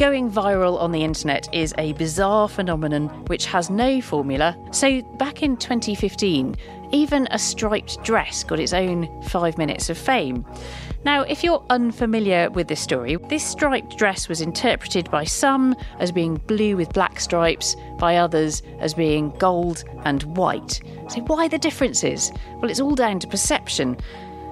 Going viral on the internet is a bizarre phenomenon which has no formula. So, back in 2015, even a striped dress got its own five minutes of fame. Now, if you're unfamiliar with this story, this striped dress was interpreted by some as being blue with black stripes, by others as being gold and white. So, why the differences? Well, it's all down to perception.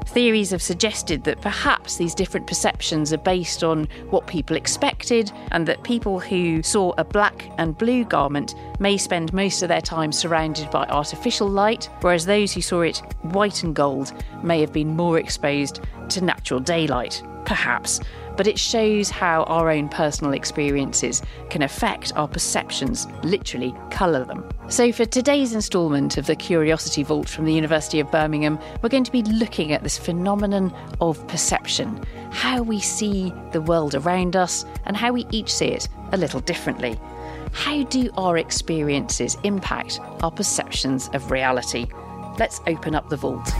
Theories have suggested that perhaps these different perceptions are based on what people expected, and that people who saw a black and blue garment may spend most of their time surrounded by artificial light, whereas those who saw it white and gold may have been more exposed to natural daylight. Perhaps but it shows how our own personal experiences can affect our perceptions, literally colour them. So, for today's instalment of the Curiosity Vault from the University of Birmingham, we're going to be looking at this phenomenon of perception, how we see the world around us, and how we each see it a little differently. How do our experiences impact our perceptions of reality? Let's open up the vault.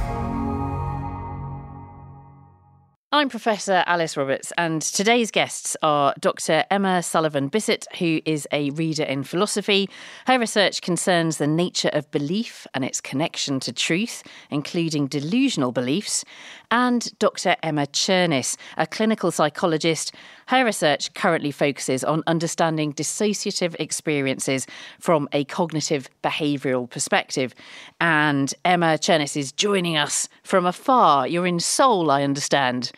I'm Professor Alice Roberts, and today's guests are Dr. Ema Sullivan Bissett, who is a reader in philosophy. Her research concerns the nature of belief and its connection to truth, including delusional beliefs, and Dr. Emma Černis, a clinical psychologist. Her research currently focuses on understanding dissociative experiences from a cognitive behavioural perspective. And Emma Černis is joining us from afar. You're in Seoul, I understand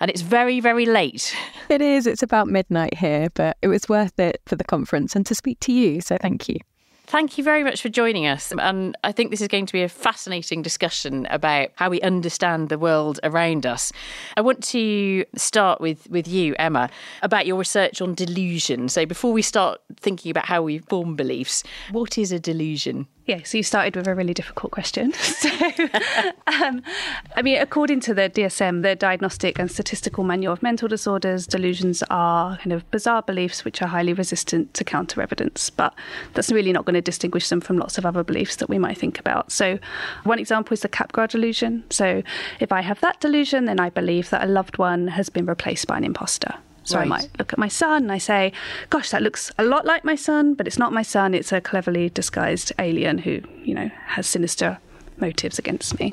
and it's very, very late. It is. It's about midnight here, but it was worth it for the conference and to speak to you. So thank you. Thank you very much for joining us. And I think this is going to be a fascinating discussion about how we understand the world around us. I want to start with, with you, Emma, about your research on delusion. So before we start thinking about how we form beliefs, what is a delusion? Yeah, so you started with a really difficult question. so, um, I mean, according to the DSM, the Diagnostic and Statistical Manual of Mental Disorders, delusions are kind of bizarre beliefs which are highly resistant to counter evidence. But that's really not going to distinguish them from lots of other beliefs that we might think about. So, one example is the Capgras delusion. So, if I have that delusion, then I believe that a loved one has been replaced by an imposter. So right. I might look at my son and I say, gosh, that looks a lot like my son, but it's not my son. It's a cleverly disguised alien who, you know, has sinister motives against me.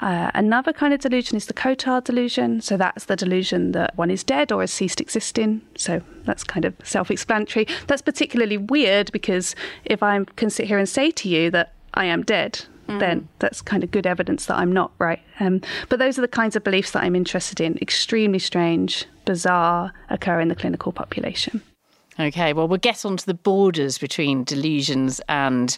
Uh, another kind of delusion is the Cotard delusion. So that's the delusion that one is dead or has ceased existing. So that's kind of self explanatory. That's particularly weird because if I can sit here and say to you that I am dead, mm. then that's kind of good evidence that I'm not, right? Um, but those are the kinds of beliefs that I'm interested in. Extremely strange, bizarre, occur in the clinical population. Okay, well, we'll get onto the borders between delusions and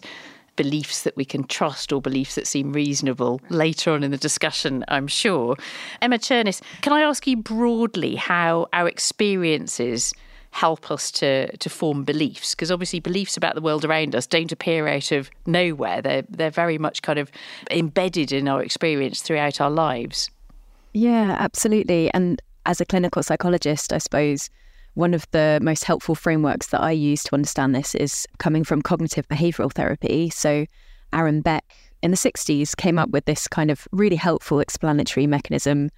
beliefs that we can trust or beliefs that seem reasonable later on in the discussion, I'm sure. Emma Černis, can I ask you broadly how our experiences help us to to form beliefs because obviously beliefs about the world around us don't appear out of nowhere. They're they're very much kind of embedded in our experience throughout our lives. Yeah absolutely. And as a clinical psychologist i suppose one of the most helpful frameworks that I use to understand this is coming from cognitive behavioral therapy. So, Aaron Beck in the 60s came up with this kind of really helpful explanatory mechanism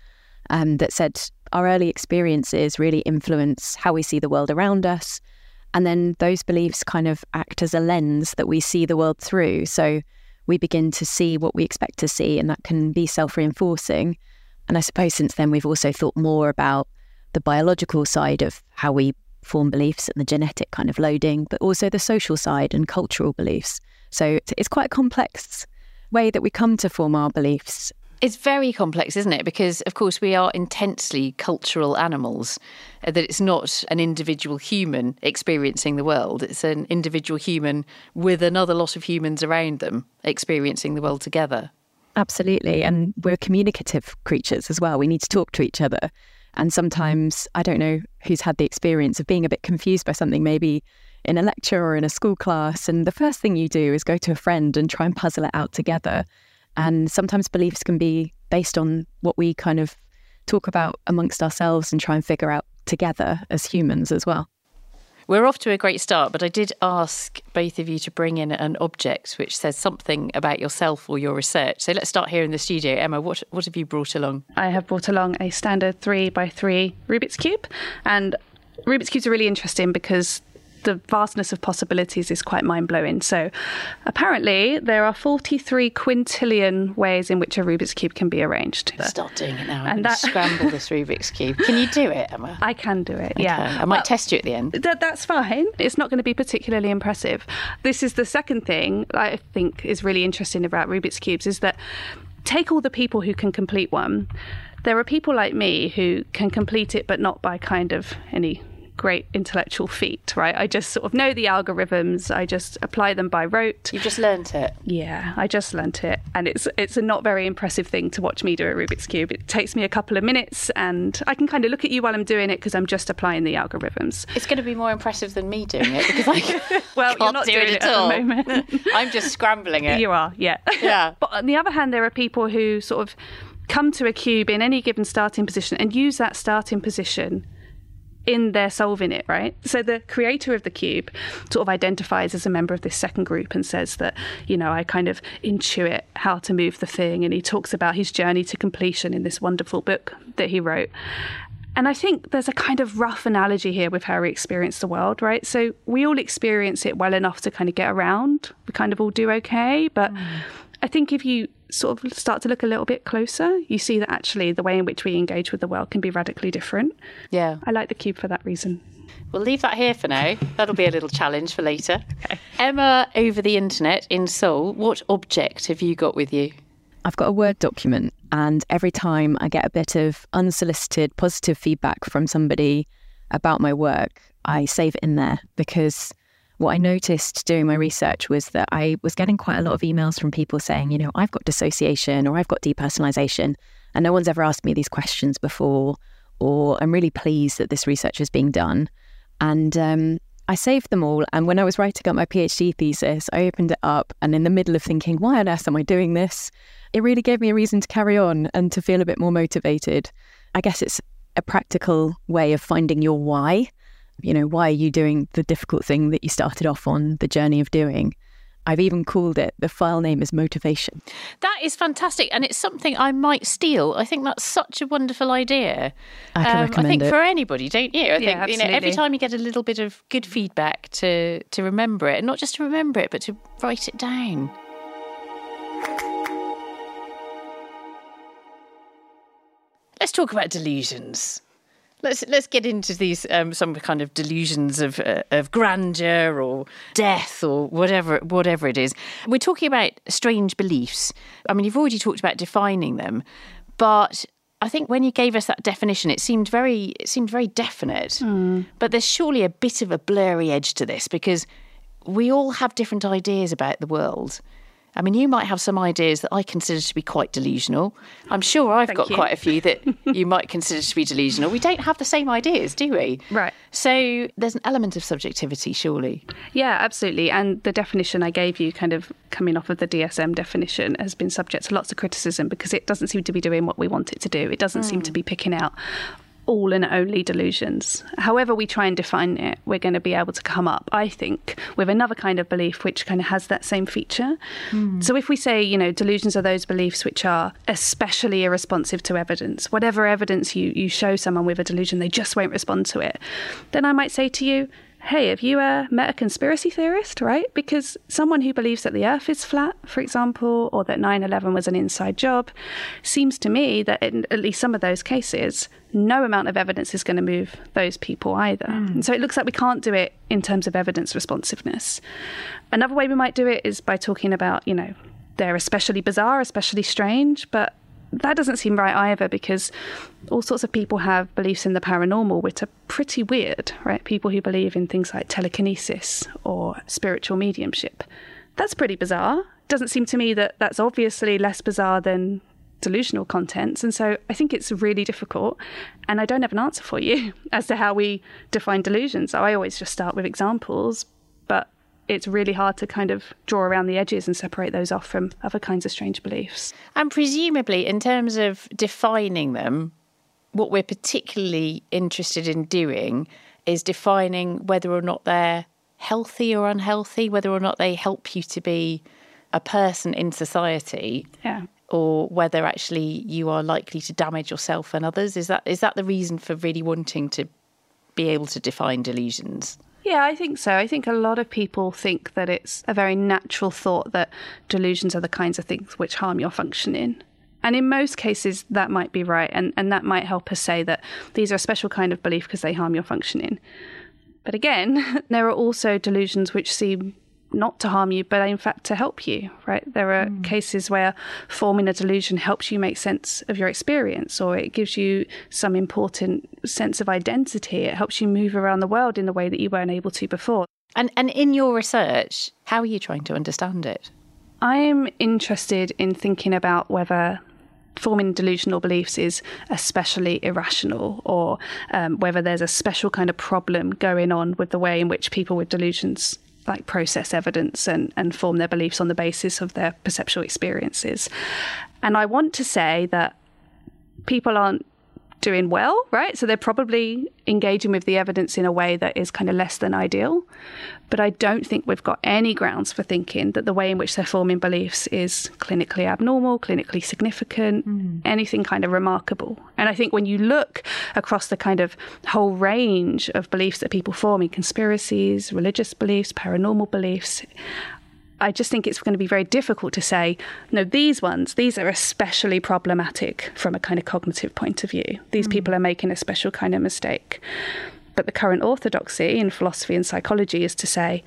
um, that said our early experiences really influence how we see the world around us. And then those beliefs kind of act as a lens that we see the world through. So we begin to see what we expect to see, and that can be self reinforcing. And I suppose since then, we've also thought more about the biological side of how we form beliefs and the genetic kind of loading, but also the social side and cultural beliefs. So it's quite a complex way that we come to form our beliefs. It's very complex, isn't it? Because, of course, we are intensely cultural animals, uh, that it's not an individual human experiencing the world. It's an individual human with another lot of humans around them experiencing the world together. Absolutely. And we're communicative creatures as well. We need to talk to each other. And sometimes, I don't know who's had the experience of being a bit confused by something, maybe in a lecture or in a school class. And the first thing you do is go to a friend and try and puzzle it out together. And sometimes beliefs can be based on what we kind of talk about amongst ourselves and try and figure out together as humans as well. We're off to a great start, but I did ask both of you to bring in an object which says something about yourself or your research. So let's start here in the studio. Emma, what what have you brought along? I have brought along a standard three by three Rubik's cube, and Rubik's Cubes are really interesting because the vastness of possibilities is quite mind blowing. So, apparently, there are 43 quintillion ways in which a Rubik's Cube can be arranged. Stop doing it now. And that... scramble this Rubik's Cube. Can you do it, Emma? I can do it, okay. yeah. I might test you at the end. Th- that's fine. It's not going to be particularly impressive. This is the second thing I think is really interesting about Rubik's Cubes is that take all the people who can complete one. There are people like me who can complete it, but not by kind of any great intellectual feat, right? I just sort of know the algorithms. I just apply them by rote. You've just learnt it. Yeah, I just learnt it, and it's it's a not very impressive thing to watch me do a Rubik's cube. It takes me a couple of minutes, and I can kind of look at you while I'm doing it because I'm just applying the algorithms. It's going to be more impressive than me doing it because I well, can't you're not do doing it, it at all. the moment. I'm just scrambling it. You are, yeah, yeah. but on the other hand, there are people who sort of come to a cube in any given starting position and use that starting position in their solving it, right? So the creator of the cube sort of identifies as a member of this second group and says that, you know, I kind of intuit how to move the thing. And he talks about his journey to completion in this wonderful book that he wrote. And I think there's a kind of rough analogy here with how we experience the world, right? So we all experience it well enough to kind of get around. We kind of all do okay. But mm. I think if you sort of start to look a little bit closer, you see that actually the way in which we engage with the world can be radically different. Yeah. I like the cube for that reason. We'll leave that here for now. That'll be a little challenge for later. Okay. Emma, over the internet in Seoul, what object have you got with you? I've got a Word document, and every time I get a bit of unsolicited positive feedback from somebody about my work, I save it in there because what I noticed doing my research was that I was getting quite a lot of emails from people saying, you know, I've got dissociation or I've got depersonalization, and no one's ever asked me these questions before, or I'm really pleased that this research is being done. And um, I saved them all. And when I was writing up my PhD thesis, I opened it up, and in the middle of thinking, why on earth am I doing this? It really gave me a reason to carry on and to feel a bit more motivated. I guess it's a practical way of finding your why you know, why are you doing the difficult thing that you started off on the journey of doing? I've even called it the file name is motivation. That is fantastic, and it's something I might steal. I think that's such a wonderful idea. I can um, recommend I think it. for anybody, don't you? I yeah, think absolutely. you know every time you get a little bit of good feedback to to remember it, and not just to remember it, but to write it down. Let's talk about delusions. Let's let's get into these um, some kind of delusions of uh, of grandeur or death or whatever whatever it is. We're talking about strange beliefs. I mean, you've already talked about defining them, but I think when you gave us that definition, it seemed very it seemed very definite. Mm. But there's surely a bit of a blurry edge to this because we all have different ideas about the world. I mean, you might have some ideas that I consider to be quite delusional. I'm sure I've Thank got you. quite a few that you might consider to be delusional. We don't have the same ideas, do we? Right. So there's an element of subjectivity, surely. Yeah, absolutely. And the definition I gave you, kind of coming off of the DSM definition, has been subject to lots of criticism because it doesn't seem to be doing what we want it to do. It doesn't mm. seem to be picking out all and only delusions. However, we try and define it, we're going to be able to come up, I think, with another kind of belief which kind of has that same feature. Mm. So, if we say, you know, delusions are those beliefs which are especially irresponsive to evidence, whatever evidence you, you show someone with a delusion, they just won't respond to it, then I might say to you, hey, have you uh, met a conspiracy theorist, right? Because someone who believes that the earth is flat, for example, or that 9 11 was an inside job, seems to me that in at least some of those cases, no amount of evidence is going to move those people either. Mm. And so it looks like we can't do it in terms of evidence responsiveness. Another way we might do it is by talking about, you know, they're especially bizarre, especially strange, but that doesn't seem right either because all sorts of people have beliefs in the paranormal which are pretty weird, right? People who believe in things like telekinesis or spiritual mediumship. That's pretty bizarre. Doesn't seem to me that that's obviously less bizarre than delusional contents. And so I think it's really difficult. And I don't have an answer for you as to how we define delusions. So I always just start with examples, it's really hard to kind of draw around the edges and separate those off from other kinds of strange beliefs. And presumably, in terms of defining them, what we're particularly interested in doing is defining whether or not they're healthy or unhealthy, whether or not they help you to be a person in society. Yeah. Or whether actually you are likely to damage yourself and others. Is that is that the reason for really wanting to be able to define delusions? Yeah, I think so. I think a lot of people think that it's a very natural thought that delusions are the kinds of things which harm your functioning. And in most cases, that might be right. And, and that might help us say that these are a special kind of belief because they harm your functioning. But again, there are also delusions which seem not to harm you, but in fact to help you, right? There are mm. cases where forming a delusion helps you make sense of your experience or it gives you some important sense of identity. It helps you move around the world in the way that you weren't able to before. And, and in your research, how are you trying to understand it? I'm interested in thinking about whether forming delusional beliefs is especially irrational or um, whether there's a special kind of problem going on with the way in which people with delusions like process evidence and, and form their beliefs on the basis of their perceptual experiences. And I want to say that people aren't doing well, right? So they're probably engaging with the evidence in a way that is kind of less than ideal. But I don't think we've got any grounds for thinking that the way in which they're forming beliefs is clinically abnormal, clinically significant, mm. anything kind of remarkable. And I think when you look across the kind of whole range of beliefs that people form in conspiracies, religious beliefs, paranormal beliefs, I just think it's going to be very difficult to say, no, these ones, these are especially problematic from a kind of cognitive point of view. These mm. people are making a special kind of mistake. But the current orthodoxy in philosophy and psychology is to say,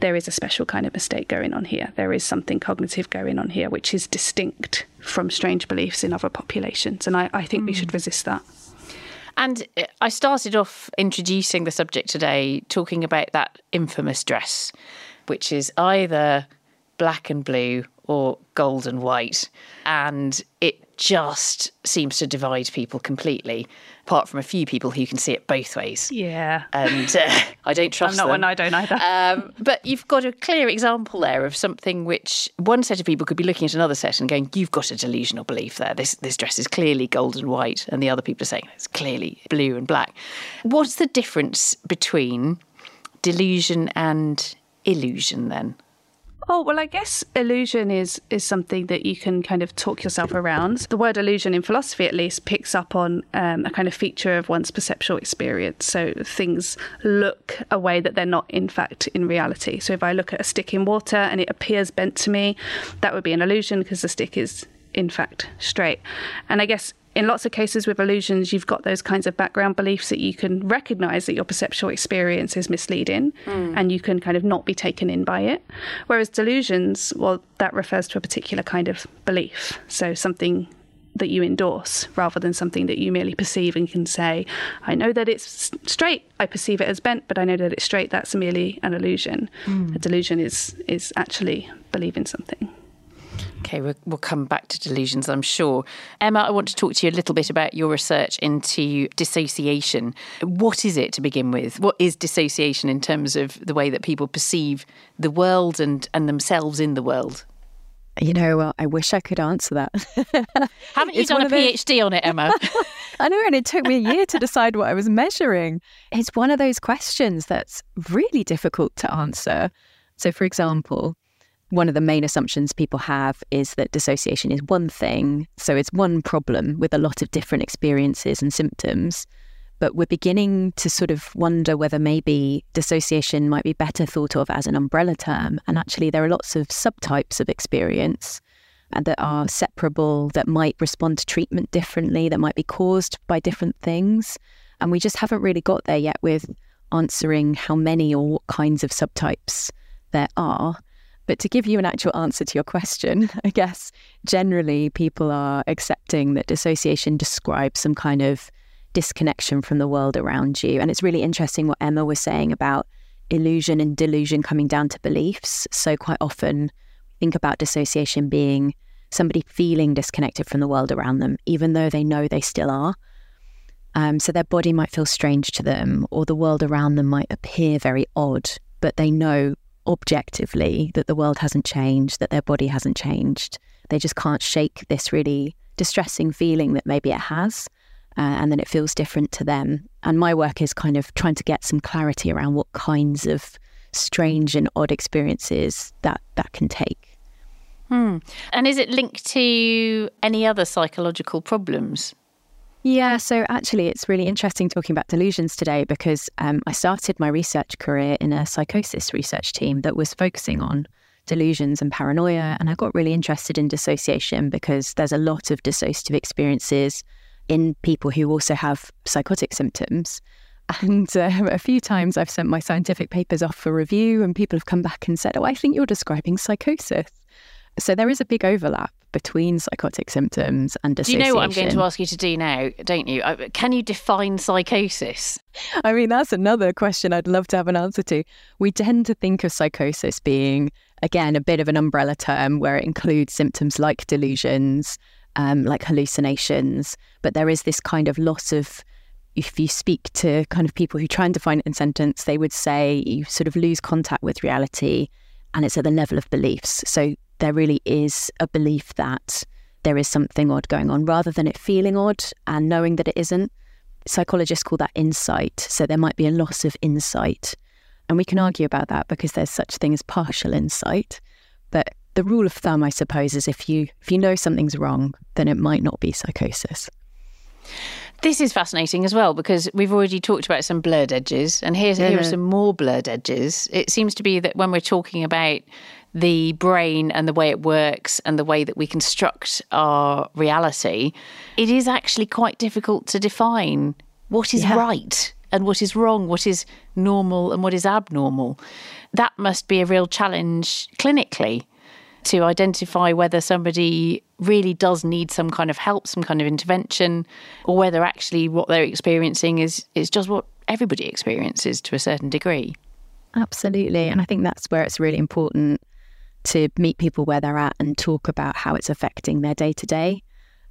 there is a special kind of mistake going on here. There is something cognitive going on here, which is distinct from strange beliefs in other populations. And I, I think mm. we should resist that. And uh, I started off introducing the subject today talking about that infamous dress which is either black and blue or gold and white. And it just seems to divide people completely, apart from a few people who can see it both ways. Yeah. And uh, I don't trust I'm not them. one, I don't either. Um, but you've got a clear example there of something which one set of people could be looking at another set and going, you've got a delusional belief there. This, this dress is clearly gold and white. And the other people are saying it's clearly blue and black. What's the difference between delusion and illusion then? Oh, well, I guess illusion is is something that you can kind of talk yourself around. The word illusion in philosophy, at least, picks up on um, a kind of feature of one's perceptual experience. So things look a way that they're not, in fact, in reality. So if I look at a stick in water and it appears bent to me, that would be an illusion because the stick is, in fact, straight. And I guess in lots of cases with illusions, you've got those kinds of background beliefs that you can recognize that your perceptual experience is misleading mm. and you can kind of not be taken in by it. Whereas delusions, well, that refers to a particular kind of belief. So something that you endorse rather than something that you merely perceive and can say, I know that it's straight, I perceive it as bent, but I know that it's straight, that's merely an illusion. Mm. A delusion is is actually believing something. Okay, we'll, we'll, come back to delusions, I'm sure. Emma, I want to talk to you a little bit about your research into dissociation. What is it to begin with? What is dissociation in terms of the way that people perceive the world and, and themselves in the world? You know, well, I wish I could answer that. Haven't you it's done a PhD on it, Emma? I know, and it took me a year to decide what I was measuring. It's one of those questions that's really difficult to answer. So, for example, one of the main assumptions people have is that dissociation is one thing. So it's one problem with a lot of different experiences and symptoms. But we're beginning to sort of wonder whether maybe dissociation might be better thought of as an umbrella term. And actually, there are lots of subtypes of experience and that are separable, that might respond to treatment differently, that might be caused by different things. And we just haven't really got there yet with answering how many or what kinds of subtypes there are. But to give you an actual answer to your question, I guess generally people are accepting that dissociation describes some kind of disconnection from the world around you. And it's really interesting what Emma was saying about illusion and delusion coming down to beliefs. So, quite often, think about dissociation being somebody feeling disconnected from the world around them, even though they know they still are. Um, so, their body might feel strange to them, or the world around them might appear very odd, but they know objectively that the world hasn't changed, that their body hasn't changed. They just can't shake this really distressing feeling that maybe it has. Uh, and then it feels different to them. And my work is kind of trying to get some clarity around what kinds of strange and odd experiences that that can take. Hmm. And is it linked to any other psychological problems? Yeah, so actually, it's really interesting talking about delusions today because um, I started my research career in a psychosis research team that was focusing on delusions and paranoia. And I got really interested in dissociation because there's a lot of dissociative experiences in people who also have psychotic symptoms. And uh, a few times I've sent my scientific papers off for review, and people have come back and said, Oh, I think you're describing psychosis. So there is a big overlap between psychotic symptoms and dissociation. Do you know what I'm going to ask you to do now, don't you? Uh, can you define psychosis? I mean, that's another question I'd love to have an answer to. We tend to think of psychosis being, again, a bit of an umbrella term where it includes symptoms like delusions, um, like hallucinations, but there is this kind of loss of if you speak to kind of people who try and define it in sentence, they would say you sort of lose contact with reality and it's at the level of beliefs. So there really is a belief that there is something odd going on rather than it feeling odd and knowing that it isn't. Psychologists call that insight. So there might be a loss of insight. And we can argue about that because there's such thing as partial insight. But the rule of thumb, I suppose, is if you if you know something's wrong, then it might not be psychosis. This is fascinating as well because we've already talked about some blurred edges, and here's yeah. here are some more blurred edges. It seems to be that when we're talking about the brain and the way it works and the way that we construct our reality, it is actually quite difficult to define what is yeah. right and what is wrong, what is normal and what is abnormal. That must be a real challenge clinically to identify whether somebody really does need some kind of help, some kind of intervention, or whether actually what they're experiencing is is just what everybody experiences to a certain degree. Absolutely. And I think that's where it's really important to meet people where they're at and talk about how it's affecting their day to day.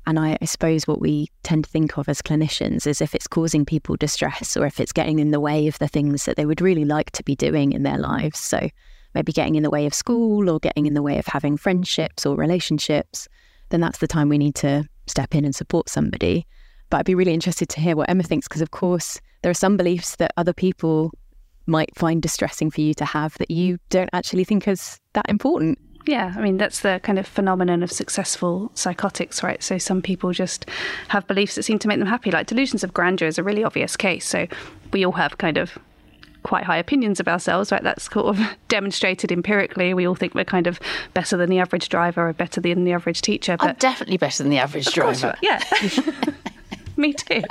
And I, I, suppose what we tend to think of as clinicians is if it's causing people distress or if it's getting in the way of the things that they would really like to be doing in their lives. So maybe getting in the way of school or getting in the way of having friendships or relationships, then that's the time we need to step in and support somebody. But I'd be really interested to hear what Emma thinks because, of course, there are some beliefs that other people might find distressing for you to have that you don't actually think is that important. Yeah, I mean, that's the kind of phenomenon of successful psychotics, right? So some people just have beliefs that seem to make them happy. Like delusions of grandeur is a really obvious case. So we all have kind of quite high opinions of ourselves, right? That's sort of demonstrated empirically. We all think we're kind of better than the average driver or better than the average teacher. But I'm definitely better than the average driver. yeah. me too.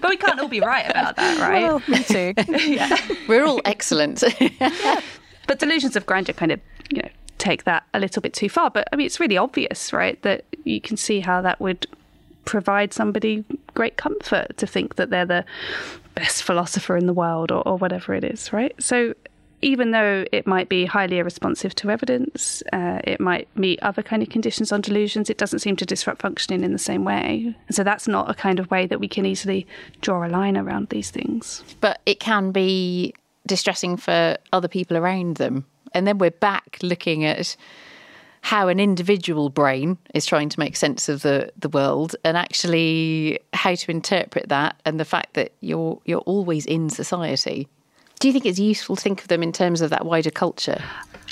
But we can't all be right about that, right? Well, me too. yeah. We're all excellent. yeah. But delusions of grandeur kind of, you know, take that a little bit too far. But I mean, it's really obvious, right, that you can see how that would provide somebody great comfort to think that they're the best philosopher in the world or, or whatever it is, right? So even though it might be highly irresponsive to evidence, uh, it might meet other kind of conditions on delusions, it doesn't seem to disrupt functioning in the same way. So that's not a kind of way that we can easily draw a line around these things. But it can be distressing for other people around them. And then we're back looking at how an individual brain is trying to make sense of the, the world and actually how to interpret that and the fact that you're you're always in society. Do you think it's useful to think of them in terms of that wider culture?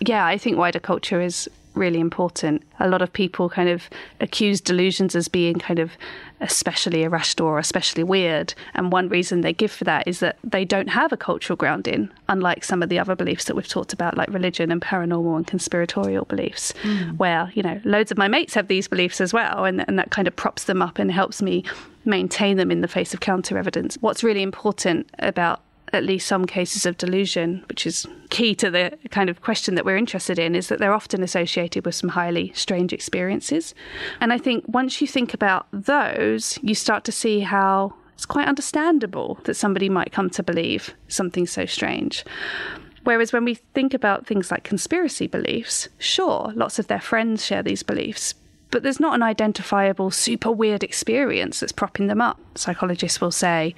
Yeah, I think wider culture is really important. A lot of people kind of accuse delusions as being kind of especially irrational or especially weird. And one reason they give for that is that they don't have a cultural grounding, unlike some of the other beliefs that we've talked about, like religion and paranormal and conspiratorial beliefs, mm. where, you know, loads of my mates have these beliefs as well. And, and that kind of props them up and helps me maintain them in the face of counter evidence. What's really important about at least some cases of delusion, which is key to the kind of question that we're interested in, is that they're often associated with some highly strange experiences. And I think once you think about those, you start to see how it's quite understandable that somebody might come to believe something so strange. Whereas when we think about things like conspiracy beliefs, sure, lots of their friends share these beliefs, but there's not an identifiable super weird experience that's propping them up. Psychologists will say,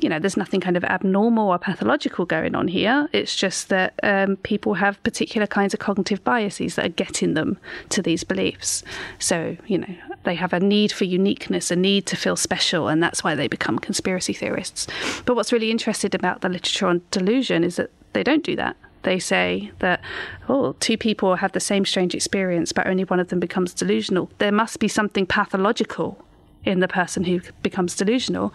you know, there's nothing kind of abnormal or pathological going on here. It's just that um, people have particular kinds of cognitive biases that are getting them to these beliefs. So, you know, they have a need for uniqueness, a need to feel special, and that's why they become conspiracy theorists. But what's really interesting about the literature on delusion is that they don't do that they say that, oh, two people have the same strange experience, but only one of them becomes delusional. There must be something pathological in the person who becomes delusional.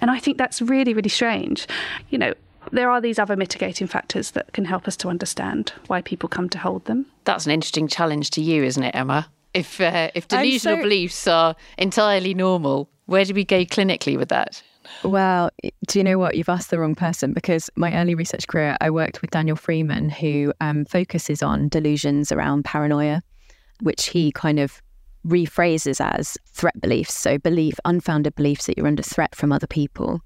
And I think that's really, really strange. You know, there are these other mitigating factors that can help us to understand why people come to hold them. That's an interesting challenge to you, isn't it, Emma? If uh, if delusional so... beliefs are entirely normal, where do we go clinically with that? Well, do you know what? You've asked the wrong person because my early research career, I worked with Daniel Freeman, who um, focuses on delusions around paranoia, which he kind of rephrases as threat beliefs. So, belief, unfounded beliefs that you're under threat from other people.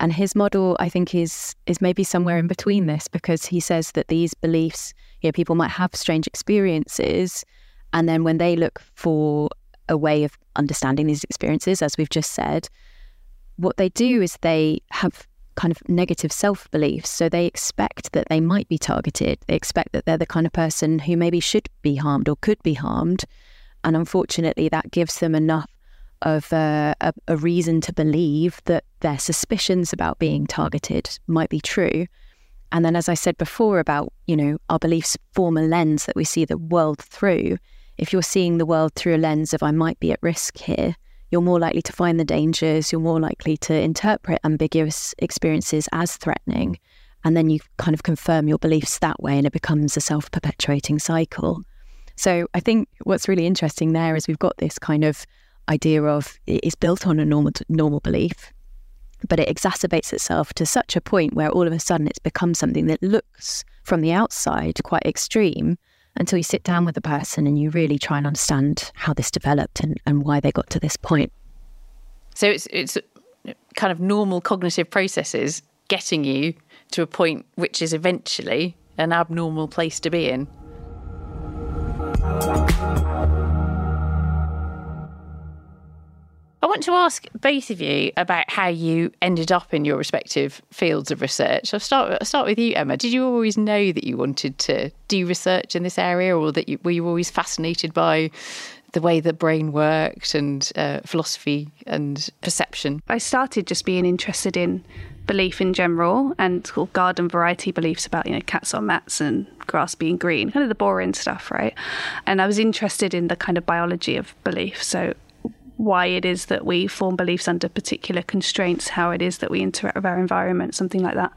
And his model, I think, is is maybe somewhere in between this because he says that these beliefs, you know, people might have strange experiences, and then when they look for a way of understanding these experiences, as we've just said, what they do mm. is they have kind of negative self beliefs. So they expect that they might be targeted. They expect that they're the kind of person who maybe should be harmed or could be harmed. And unfortunately, that gives them enough of a, a, a reason to believe that their suspicions about being targeted might be true. And then, as I said before, about, you know, our beliefs form a lens that we see the world through. If you're seeing the world through a lens of, I might be at risk here, you're more likely to find the dangers, you're more likely to interpret ambiguous experiences as threatening. And then you kind of confirm your beliefs that way, and it becomes a self perpetuating cycle. So I think what's really interesting there is we've got this kind of idea of it is built on a normal normal belief, but it exacerbates itself to such a point where all of a sudden it's become something that looks from the outside quite extreme until you sit down with the person and you really try and understand how this developed and, and why they got to this point. So it's it's kind of normal cognitive processes getting you to a point which is eventually an abnormal place to be in. Want to ask both of you about how you ended up in your respective fields of research. I'll start, I'll start with you, Emma. Did you always know that you wanted to do research in this area, or that you, were you always fascinated by the way the brain worked and uh, philosophy and perception? I started just being interested in belief in general and called garden variety beliefs about you know cats on mats and grass being green kind of the boring stuff right and i was interested in the kind of biology of belief so why it is that we form beliefs under particular constraints, how it is that we interact with our environment, something like that.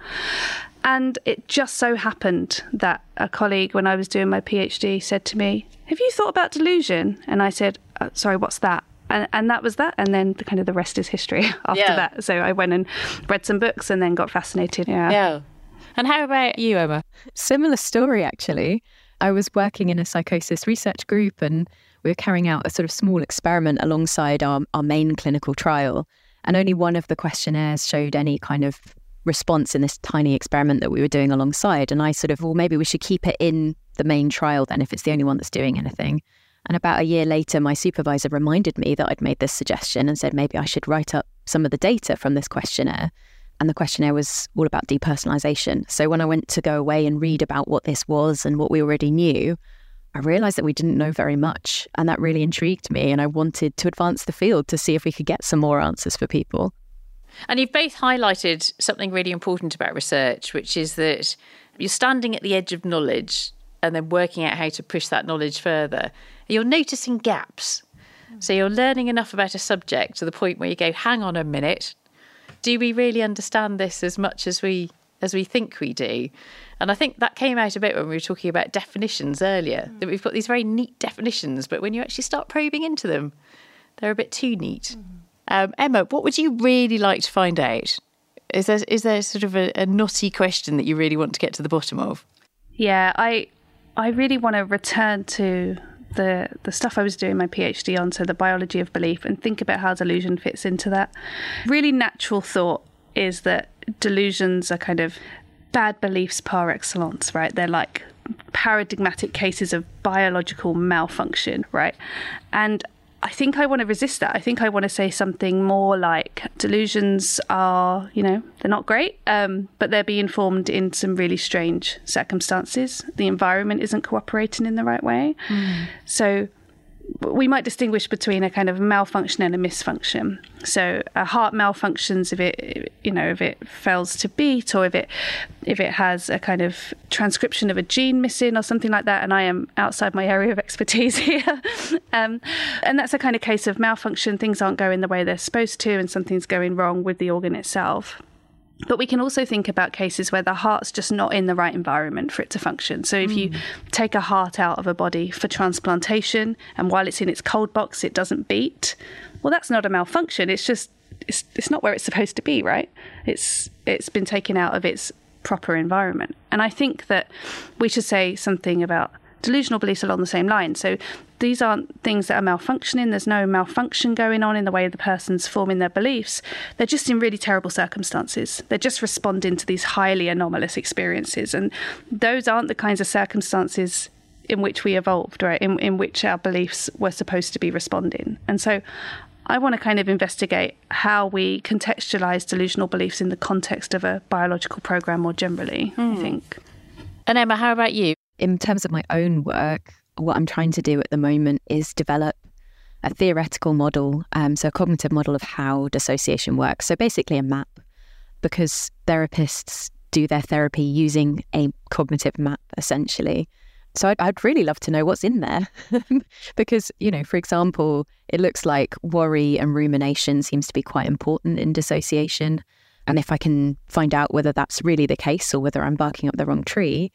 And it just so happened that a colleague, when I was doing my PhD, said to me, Have you thought about delusion? And I said, uh, Sorry, what's that? And, and that was that. And then the, kind of the rest is history after yeah. that. So I went and read some books and then got fascinated. Yeah. Yeah. And how about you, Emma? Similar story, actually. I was working in a psychosis research group and we were carrying out a sort of small experiment alongside our, our main clinical trial. And only one of the questionnaires showed any kind of response in this tiny experiment that we were doing alongside. And I sort of, well, maybe we should keep it in the main trial then if it's the only one that's doing anything. And about a year later, my supervisor reminded me that I'd made this suggestion and said maybe I should write up some of the data from this questionnaire. And the questionnaire was all about depersonalization. So when I went to go away and read about what this was and what we already knew, I realized that we didn't know very much. And that really intrigued me. And I wanted to advance the field to see if we could get some more answers for people. And you've both highlighted something really important about research, which is that you're standing at the edge of knowledge and then working out how to push that knowledge further. You're noticing gaps. So you're learning enough about a subject to the point where you go, hang on a minute, do we really understand this as much as we as we think we do? And I think that came out a bit when we were talking about definitions earlier, mm. that we've got these very neat definitions, but when you actually start probing into them, they're a bit too neat. Mm. Um, Emma, what would you really like to find out? Is there is there sort of a, a knotty question that you really want to get to the bottom of? Yeah, I I really want to return to the the stuff I was doing my PhD on, so the biology of belief, and think about how delusion fits into that. Really natural thought is that delusions are kind of bad beliefs par excellence, right? They're like paradigmatic cases of biological malfunction, right? And I think I want to resist that. I think I want to say something more like delusions are, you know, they're not great, um, but they're being formed in some really strange circumstances. The environment isn't cooperating in the right way. Mm. So we might distinguish between a kind of malfunction and a misfunction. So a heart malfunctions if it, you know, if it fails to beat, or if it, if it has a kind of transcription of a gene missing, or something like that. And I am outside my area of expertise here, um, and that's a kind of case of malfunction. Things aren't going the way they're supposed to, and something's going wrong with the organ itself. But we can also think about cases where the heart's just not in the right environment for it to function. So if mm. you take a heart out of a body for transplantation and while it's in its cold box it doesn't beat, well that's not a malfunction. It's just it's it's not where it's supposed to be, right? It's it's been taken out of its proper environment. And I think that we should say something about delusional beliefs along the same line. So these aren't things that are malfunctioning. There's no malfunction going on in the way the person's forming their beliefs. They're just in really terrible circumstances. They're just responding to these highly anomalous experiences. And those aren't the kinds of circumstances in which we evolved, right? In, in which our beliefs were supposed to be responding. And so I want to kind of investigate how we contextualize delusional beliefs in the context of a biological program more generally, I hmm. think. And Emma, how about you? In terms of my own work, what I'm trying to do at the moment is develop a theoretical model, um, so a cognitive model of how dissociation works. So basically, a map, because therapists do their therapy using a cognitive map, essentially. So I'd, I'd really love to know what's in there, because you know, for example, it looks like worry and rumination seems to be quite important in dissociation. And if I can find out whether that's really the case or whether I'm barking up the wrong tree,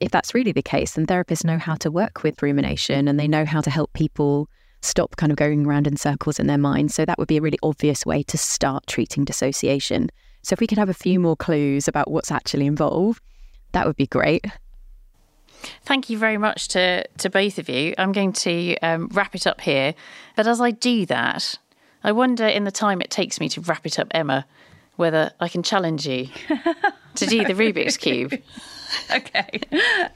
if that's really the case, then therapists know how to work with rumination and they know how to help people stop kind of going around in circles in their mind. So that would be a really obvious way to start treating dissociation. So if we could have a few more clues about what's actually involved, that would be great. Thank you very much to, to both of you. I'm going to um, wrap it up here. But as I do that, I wonder in the time it takes me to wrap it up, Emma, whether I can challenge you to do the Rubik's Cube. okay.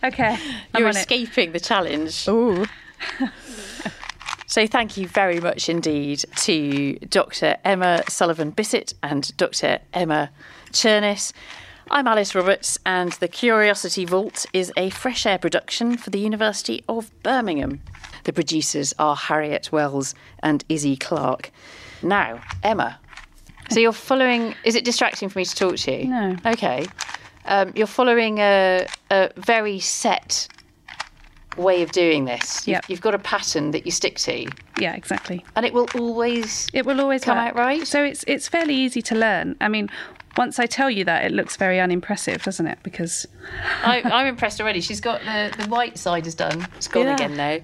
Okay. You're escaping it. the challenge. Ooh. So, thank you very much indeed to Dr. Ema Sullivan Bissett and Dr. Emma Černis. I'm Alice Roberts, and The Curiosity Vault is a fresh air production for the University of Birmingham. The producers are Harriet Wells and Izzie Clarke. Now, Emma, so you're following, is it distracting for me to talk to you? No. Okay um, you're following a, a, very set way of doing this. You've, you've, got a pattern that you stick to. Yeah, exactly. And it will always it will always come work. out right. So it's it's fairly easy to learn. I mean, once I tell you that, it looks very unimpressive, doesn't it? Because I, am I'm impressed already. She's got the the white side is done. It's gone yeah. again now.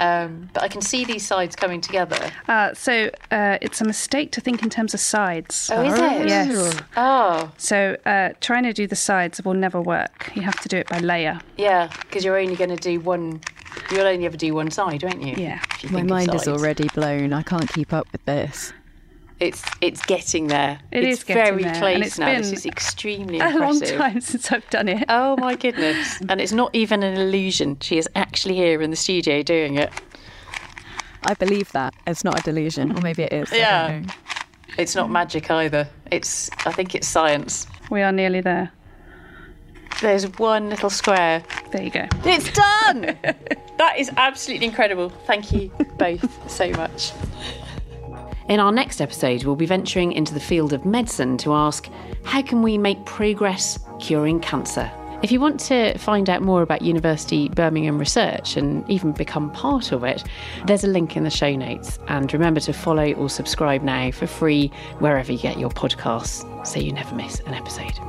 Um, but I can see these sides coming together. Uh, so uh, it's a mistake to think in terms of sides. Oh, is it? Yes. Oh. So uh, trying to do the sides will never work. You have to do it by layer. Yeah, because you're only going to do one. You'll only ever do one side, won't you? Yeah. You My mind is already blown. I can't keep up with this. It's it's getting there. It it's is very there. close and it's now. Been this is extremely a impressive. long time since I've done it. Oh my goodness! and it's not even an illusion. She is actually here in the studio doing it. I believe that. It's not a delusion, or maybe it is. Yeah. It's not magic either. It's I think it's science. We are nearly there. There's one little square. There you go. It's done! that is absolutely incredible. Thank you both so much. In our next episode, we'll be venturing into the field of medicine to ask how can we make progress curing cancer? If you want to find out more about University Birmingham research and even become part of it, there's a link in the show notes. And remember to follow or subscribe now for free wherever you get your podcasts so you never miss an episode.